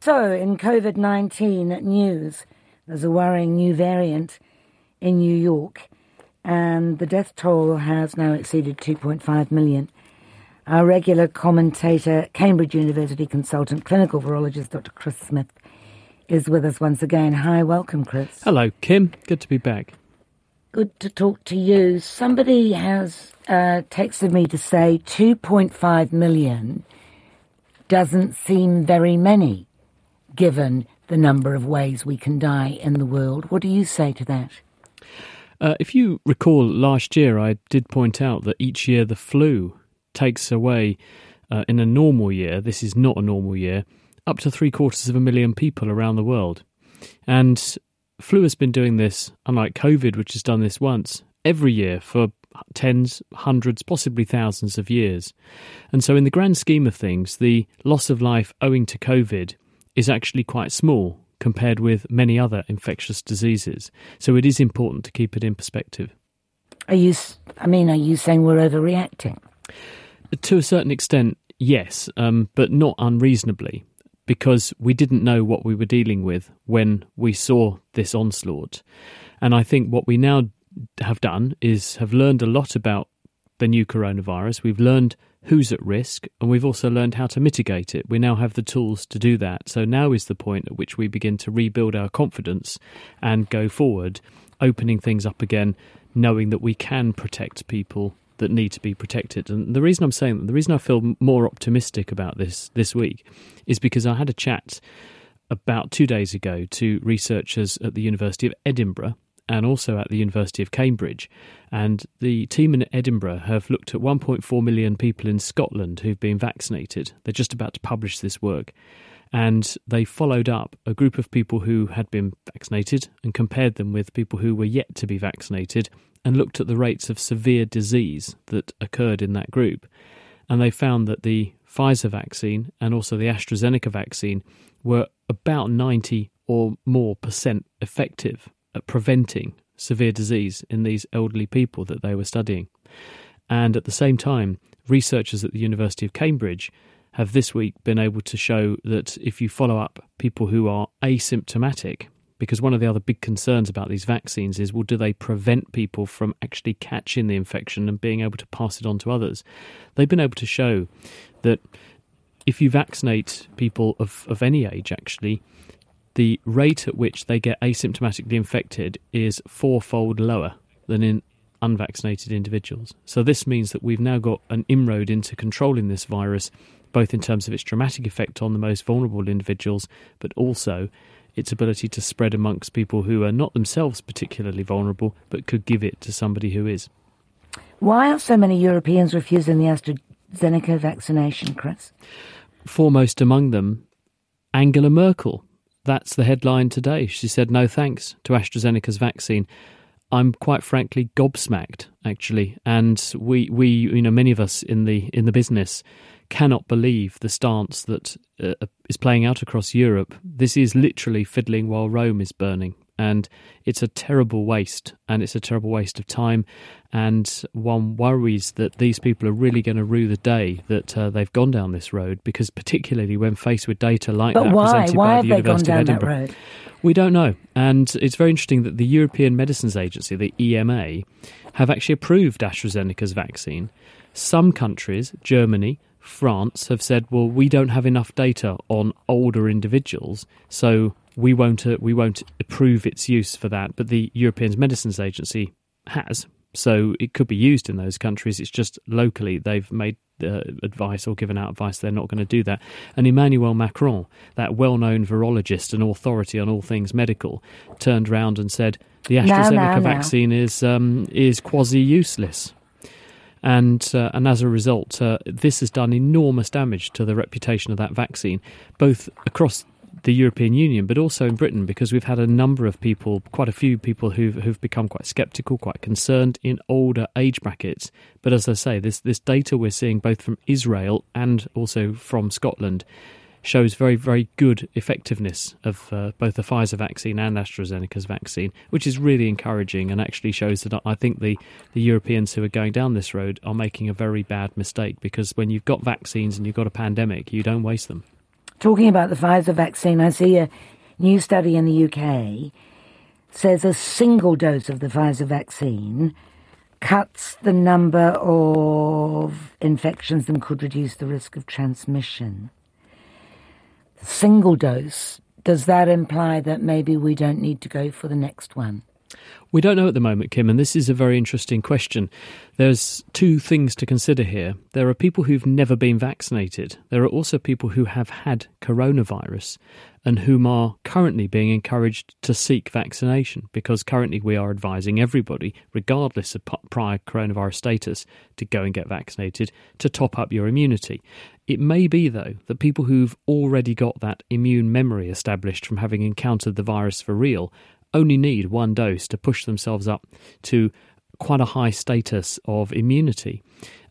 So, in COVID 19 news, there's a worrying new variant in New York, and the death toll has now exceeded 2.5 million. Our regular commentator, Cambridge University consultant, clinical virologist Dr. Chris Smith, is with us once again. Hi, welcome, Chris. Hello, Kim. Good to be back. Good to talk to you. Somebody has uh, texted me to say 2.5 million doesn't seem very many, given the number of ways we can die in the world. What do you say to that? Uh, if you recall last year, I did point out that each year the flu takes away, uh, in a normal year, this is not a normal year, up to three quarters of a million people around the world. And flu has been doing this, unlike COVID, which has done this once, every year for tens, hundreds, possibly thousands of years. And so, in the grand scheme of things, the loss of life owing to COVID is actually quite small compared with many other infectious diseases. So, it is important to keep it in perspective. Are you, I mean, are you saying we're overreacting? To a certain extent, yes, um, but not unreasonably, because we didn't know what we were dealing with when we saw this onslaught. And I think what we now have done is have learned a lot about the new coronavirus. We've learned who's at risk, and we've also learned how to mitigate it. We now have the tools to do that. So now is the point at which we begin to rebuild our confidence and go forward, opening things up again, knowing that we can protect people that need to be protected. And the reason I'm saying that, the reason I feel more optimistic about this this week is because I had a chat about two days ago to researchers at the University of Edinburgh and also at the University of Cambridge. And the team in Edinburgh have looked at 1.4 million people in Scotland who've been vaccinated. They're just about to publish this work. And they followed up a group of people who had been vaccinated and compared them with people who were yet to be vaccinated and looked at the rates of severe disease that occurred in that group. And they found that the Pfizer vaccine and also the AstraZeneca vaccine were about 90 or more percent effective at preventing severe disease in these elderly people that they were studying. And at the same time, researchers at the University of Cambridge have this week been able to show that if you follow up people who are asymptomatic, because one of the other big concerns about these vaccines is well, do they prevent people from actually catching the infection and being able to pass it on to others? They've been able to show that if you vaccinate people of, of any age, actually, the rate at which they get asymptomatically infected is fourfold lower than in unvaccinated individuals. So, this means that we've now got an inroad into controlling this virus, both in terms of its dramatic effect on the most vulnerable individuals, but also its ability to spread amongst people who are not themselves particularly vulnerable, but could give it to somebody who is. Why are so many Europeans refusing the AstraZeneca vaccination, Chris? Foremost among them, Angela Merkel. That's the headline today. She said no thanks to AstraZeneca's vaccine. I'm quite frankly gobsmacked, actually, and we, we, you know, many of us in the in the business cannot believe the stance that uh, is playing out across Europe. This is literally fiddling while Rome is burning. And it's a terrible waste, and it's a terrible waste of time. And one worries that these people are really going to rue the day that uh, they've gone down this road, because particularly when faced with data like but that why? presented why by the University of Edinburgh, we don't know. And it's very interesting that the European Medicines Agency, the EMA, have actually approved AstraZeneca's vaccine. Some countries, Germany, France have said, well, we don't have enough data on older individuals, so we won't uh, we won't approve its use for that. But the European Medicines Agency has, so it could be used in those countries. It's just locally they've made uh, advice or given out advice they're not going to do that. And Emmanuel Macron, that well-known virologist and authority on all things medical, turned around and said the AstraZeneca no, no, no. vaccine is um, is quasi useless. And, uh, and as a result, uh, this has done enormous damage to the reputation of that vaccine, both across the European Union, but also in Britain, because we've had a number of people, quite a few people who've, who've become quite sceptical, quite concerned in older age brackets. But as I say, this, this data we're seeing both from Israel and also from Scotland shows very, very good effectiveness of uh, both the Pfizer vaccine and AstraZeneca's vaccine, which is really encouraging and actually shows that I think the, the Europeans who are going down this road are making a very bad mistake because when you've got vaccines and you've got a pandemic, you don't waste them. Talking about the Pfizer vaccine, I see a new study in the UK says a single dose of the Pfizer vaccine cuts the number of infections and could reduce the risk of transmission. Single dose, does that imply that maybe we don't need to go for the next one? We don't know at the moment, Kim, and this is a very interesting question. There's two things to consider here. There are people who've never been vaccinated. There are also people who have had coronavirus and whom are currently being encouraged to seek vaccination because currently we are advising everybody, regardless of prior coronavirus status, to go and get vaccinated to top up your immunity. It may be, though, that people who've already got that immune memory established from having encountered the virus for real only need one dose to push themselves up to quite a high status of immunity.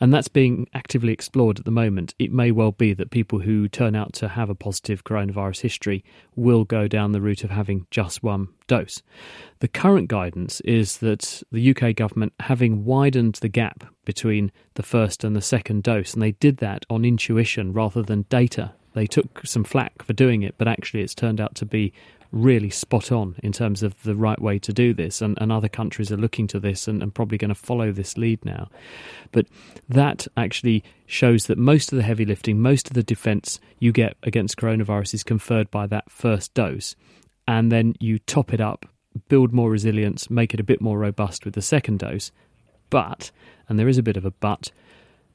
And that's being actively explored at the moment. It may well be that people who turn out to have a positive coronavirus history will go down the route of having just one dose. The current guidance is that the UK government, having widened the gap between the first and the second dose, and they did that on intuition rather than data. They took some flack for doing it, but actually it's turned out to be really spot on in terms of the right way to do this, and, and other countries are looking to this and, and probably going to follow this lead now. But that actually shows that most of the heavy lifting, most of the defense you get against coronavirus is conferred by that first dose, and then you top it up, build more resilience, make it a bit more robust with the second dose. But, and there is a bit of a but,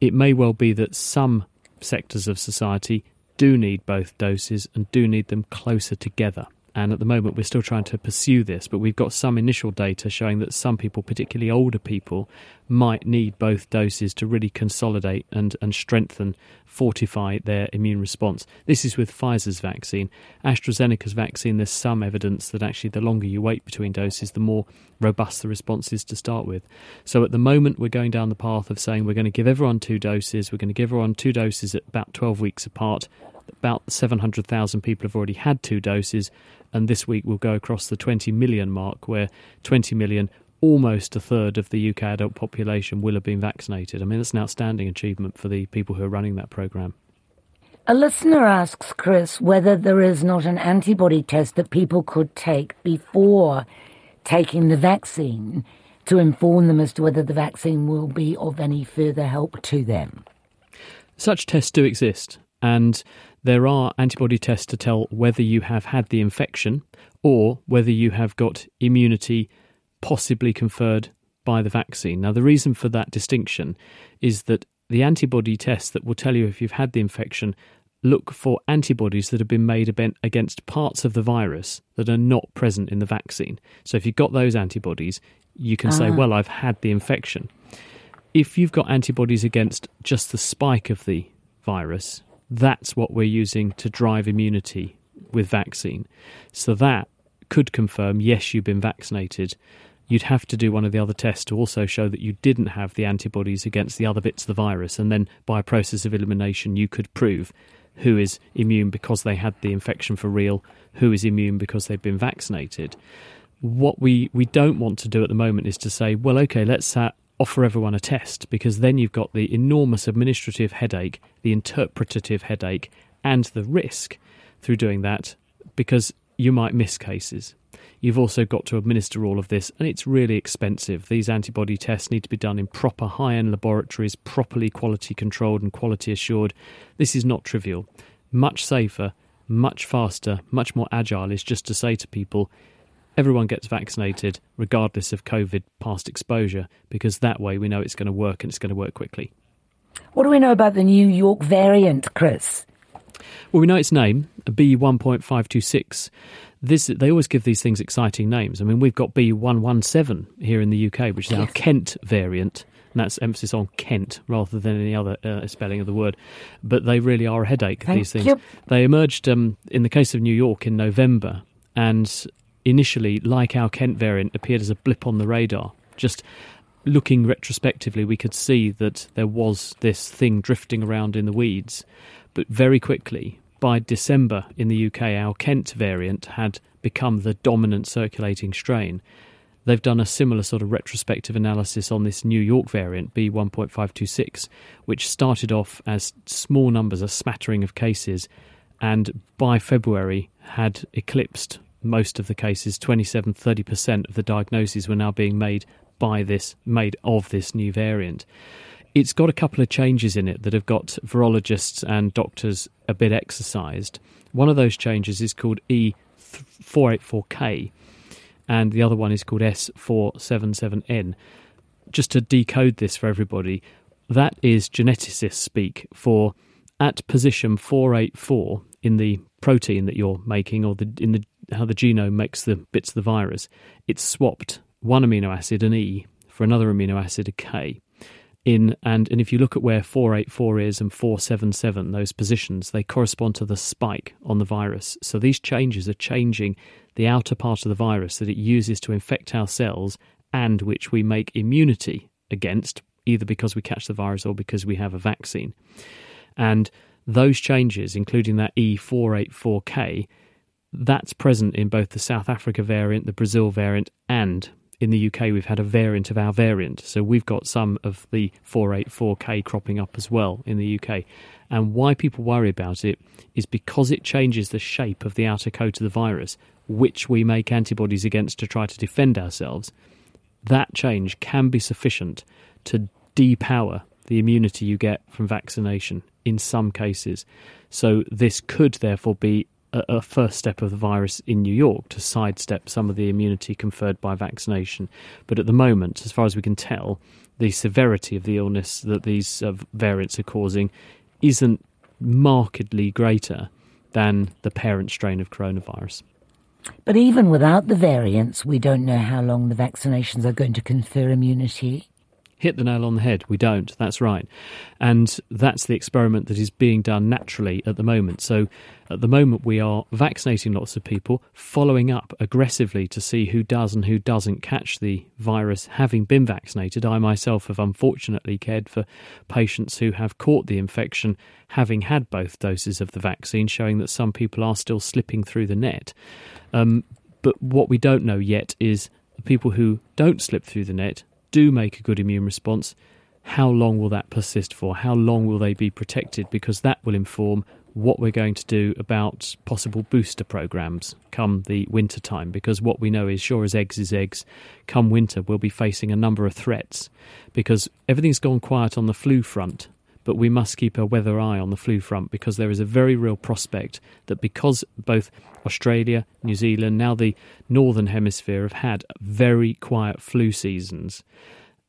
it may well be that some sectors of society do need both doses and do need them closer together. And at the moment, we're still trying to pursue this, but we've got some initial data showing that some people, particularly older people, might need both doses to really consolidate and, and strengthen, fortify their immune response. This is with Pfizer's vaccine. AstraZeneca's vaccine, there's some evidence that actually the longer you wait between doses, the more robust the response is to start with. So at the moment, we're going down the path of saying we're going to give everyone two doses, we're going to give everyone two doses at about 12 weeks apart about 700,000 people have already had two doses, and this week we'll go across the 20 million mark, where 20 million, almost a third of the UK adult population, will have been vaccinated. I mean, that's an outstanding achievement for the people who are running that programme. A listener asks Chris whether there is not an antibody test that people could take before taking the vaccine to inform them as to whether the vaccine will be of any further help to them. Such tests do exist, and there are antibody tests to tell whether you have had the infection or whether you have got immunity possibly conferred by the vaccine. Now, the reason for that distinction is that the antibody tests that will tell you if you've had the infection look for antibodies that have been made against parts of the virus that are not present in the vaccine. So, if you've got those antibodies, you can say, ah. Well, I've had the infection. If you've got antibodies against just the spike of the virus, that's what we're using to drive immunity with vaccine. So that could confirm yes, you've been vaccinated. You'd have to do one of the other tests to also show that you didn't have the antibodies against the other bits of the virus. And then by a process of elimination, you could prove who is immune because they had the infection for real, who is immune because they've been vaccinated. What we, we don't want to do at the moment is to say, well, okay, let's uh, offer everyone a test because then you've got the enormous administrative headache, the interpretative headache, and the risk through doing that because you might miss cases. You've also got to administer all of this, and it's really expensive. These antibody tests need to be done in proper high end laboratories, properly quality controlled and quality assured. This is not trivial. Much safer, much faster, much more agile is just to say to people, everyone gets vaccinated regardless of COVID past exposure because that way we know it's going to work and it's going to work quickly. What do we know about the New York variant, Chris? Well, we know its name, B1.526. This, they always give these things exciting names. I mean, we've got B117 here in the UK, which is yes. our Kent variant. And that's emphasis on Kent rather than any other uh, spelling of the word. But they really are a headache, Thank these things. you. They emerged um, in the case of New York in November, and initially, like our Kent variant, appeared as a blip on the radar. Just looking retrospectively, we could see that there was this thing drifting around in the weeds. But very quickly, by December in the UK, our Kent variant had become the dominant circulating strain. They've done a similar sort of retrospective analysis on this New York variant, B1.526, which started off as small numbers, a smattering of cases, and by February had eclipsed most of the cases. 27 30% of the diagnoses were now being made by this, made of this new variant. It's got a couple of changes in it that have got virologists and doctors a bit exercised. One of those changes is called E484K, and the other one is called S477N. Just to decode this for everybody, that is geneticist speak for at position 484 in the protein that you're making or the in the how the genome makes the bits of the virus, it's swapped one amino acid, an E, for another amino acid, a K. In and and if you look at where 484 is and 477, those positions, they correspond to the spike on the virus. So these changes are changing the outer part of the virus that it uses to infect our cells and which we make immunity against, either because we catch the virus or because we have a vaccine. And those changes, including that E484K, that's present in both the South Africa variant, the Brazil variant, and in the UK we've had a variant of our variant. So we've got some of the 484K cropping up as well in the UK. And why people worry about it is because it changes the shape of the outer coat of the virus, which we make antibodies against to try to defend ourselves. That change can be sufficient to depower the immunity you get from vaccination in some cases. So this could therefore be a, a first step of the virus in New York to sidestep some of the immunity conferred by vaccination. But at the moment, as far as we can tell, the severity of the illness that these uh, variants are causing isn't markedly greater than the parent strain of coronavirus. But even without the variants, we don't know how long the vaccinations are going to confer immunity. Hit the nail on the head. We don't. That's right. And that's the experiment that is being done naturally at the moment. So, at the moment, we are vaccinating lots of people, following up aggressively to see who does and who doesn't catch the virus having been vaccinated. I myself have unfortunately cared for patients who have caught the infection having had both doses of the vaccine, showing that some people are still slipping through the net. Um, but what we don't know yet is the people who don't slip through the net do make a good immune response, how long will that persist for? How long will they be protected? Because that will inform what we're going to do about possible booster programs come the winter time. Because what we know is, sure as eggs is eggs, come winter, we'll be facing a number of threats. Because everything's gone quiet on the flu front, but we must keep a weather eye on the flu front because there is a very real prospect that because both Australia, New Zealand, now the Northern Hemisphere have had very quiet flu seasons,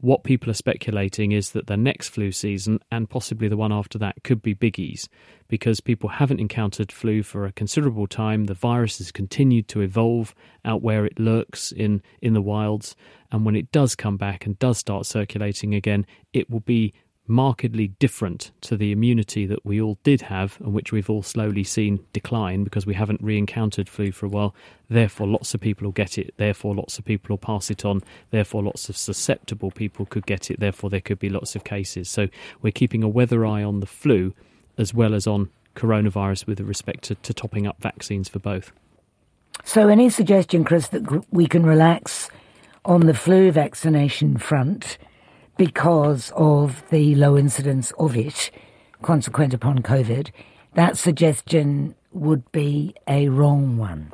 what people are speculating is that the next flu season and possibly the one after that could be biggies because people haven't encountered flu for a considerable time. The virus has continued to evolve out where it lurks in, in the wilds. And when it does come back and does start circulating again, it will be markedly different to the immunity that we all did have and which we've all slowly seen decline because we haven't re encountered flu for a while. Therefore, lots of people will get it. Therefore, lots of people will pass it on. Therefore, lots of susceptible people could get it. Therefore, there could be lots of cases. So, we're keeping a weather eye on the flu as well as on coronavirus with respect to, to topping up vaccines for both. So, any suggestion, Chris, that we can relax on the flu vaccination front because of the low incidence of it consequent upon COVID, that suggestion would be a wrong one,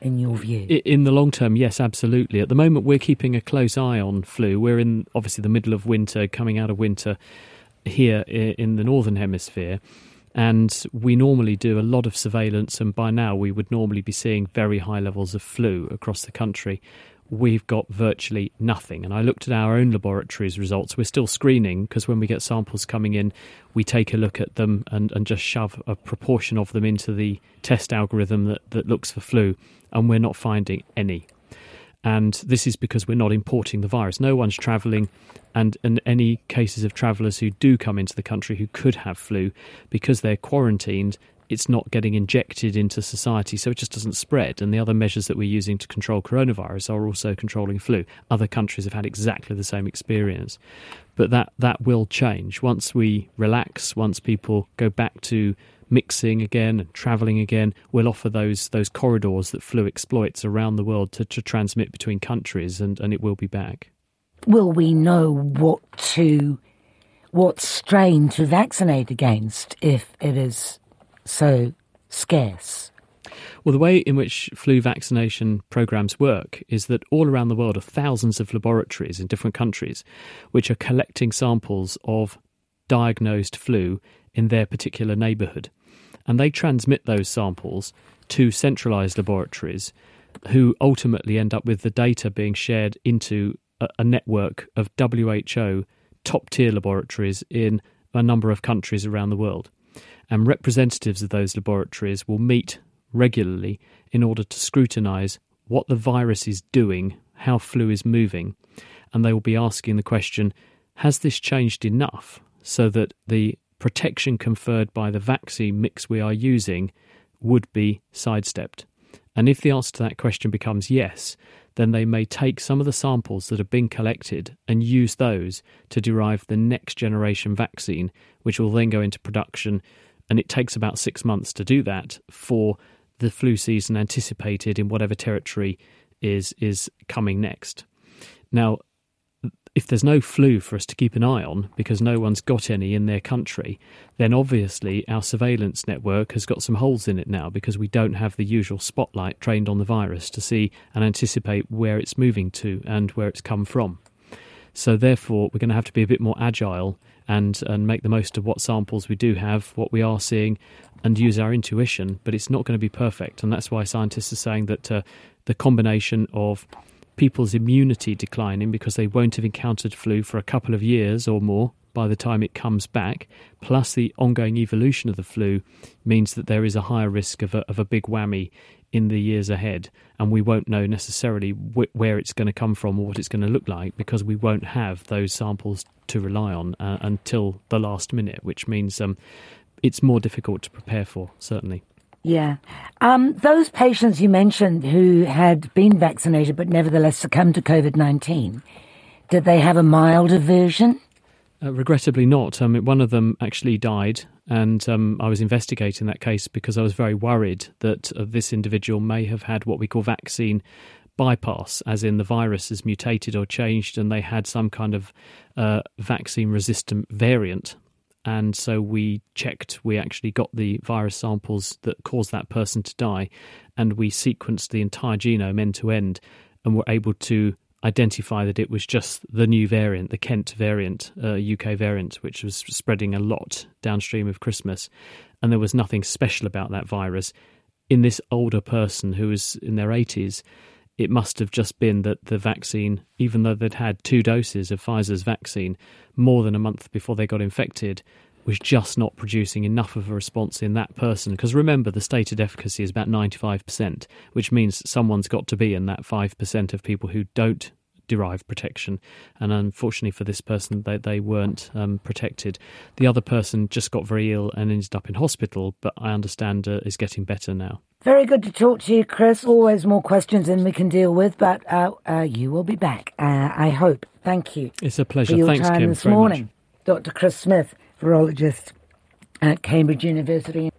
in your view? In the long term, yes, absolutely. At the moment, we're keeping a close eye on flu. We're in obviously the middle of winter, coming out of winter here in the northern hemisphere. And we normally do a lot of surveillance, and by now we would normally be seeing very high levels of flu across the country. We've got virtually nothing. And I looked at our own laboratories results. We're still screening because when we get samples coming in, we take a look at them and, and just shove a proportion of them into the test algorithm that, that looks for flu, and we're not finding any. And this is because we're not importing the virus. No one's travelling, and, and any cases of travellers who do come into the country who could have flu, because they're quarantined, it's not getting injected into society, so it just doesn't spread. And the other measures that we're using to control coronavirus are also controlling flu. Other countries have had exactly the same experience. But that, that will change. Once we relax, once people go back to mixing again and travelling again, we'll offer those those corridors that flu exploits around the world to, to transmit between countries and, and it will be back. Will we know what to what strain to vaccinate against if it is so scarce? Well, the way in which flu vaccination programs work is that all around the world are thousands of laboratories in different countries which are collecting samples of diagnosed flu in their particular neighbourhood. And they transmit those samples to centralised laboratories who ultimately end up with the data being shared into a, a network of WHO top tier laboratories in a number of countries around the world and representatives of those laboratories will meet regularly in order to scrutinise what the virus is doing, how flu is moving, and they will be asking the question has this changed enough so that the protection conferred by the vaccine mix we are using would be sidestepped? And if the answer to that question becomes yes, then they may take some of the samples that have been collected and use those to derive the next generation vaccine, which will then go into production and it takes about six months to do that for the flu season anticipated in whatever territory is is coming next. Now, if there's no flu for us to keep an eye on because no one's got any in their country, then obviously our surveillance network has got some holes in it now because we don't have the usual spotlight trained on the virus to see and anticipate where it's moving to and where it's come from. So, therefore, we're going to have to be a bit more agile and and make the most of what samples we do have, what we are seeing, and use our intuition. But it's not going to be perfect, and that's why scientists are saying that uh, the combination of people's immunity declining because they won't have encountered flu for a couple of years or more by the time it comes back, plus the ongoing evolution of the flu, means that there is a higher risk of a, of a big whammy in the years ahead, and we won't know necessarily wh- where it's going to come from or what it's going to look like because we won't have those samples to rely on uh, until the last minute, which means um, it's more difficult to prepare for, certainly. Yeah. Um, those patients you mentioned who had been vaccinated but nevertheless succumbed to COVID 19, did they have a milder version? Uh, regrettably not. Um, one of them actually died, and um, I was investigating that case because I was very worried that uh, this individual may have had what we call vaccine bypass, as in the virus has mutated or changed, and they had some kind of uh, vaccine resistant variant. And so we checked, we actually got the virus samples that caused that person to die, and we sequenced the entire genome end to end, and were able to identify that it was just the new variant, the Kent variant, uh, UK variant, which was spreading a lot downstream of Christmas. And there was nothing special about that virus. In this older person who was in their 80s, it must have just been that the vaccine, even though they'd had two doses of Pfizer's vaccine more than a month before they got infected, was just not producing enough of a response in that person. Because remember, the stated efficacy is about 95%, which means someone's got to be in that 5% of people who don't derive protection. And unfortunately for this person, they, they weren't um, protected. The other person just got very ill and ended up in hospital, but I understand uh, is getting better now. Very good to talk to you, Chris. Always more questions than we can deal with, but uh, uh, you will be back, uh, I hope. Thank you. It's a pleasure. For your Thanks, time Kim, this morning. Much. Dr. Chris Smith, virologist at Cambridge University.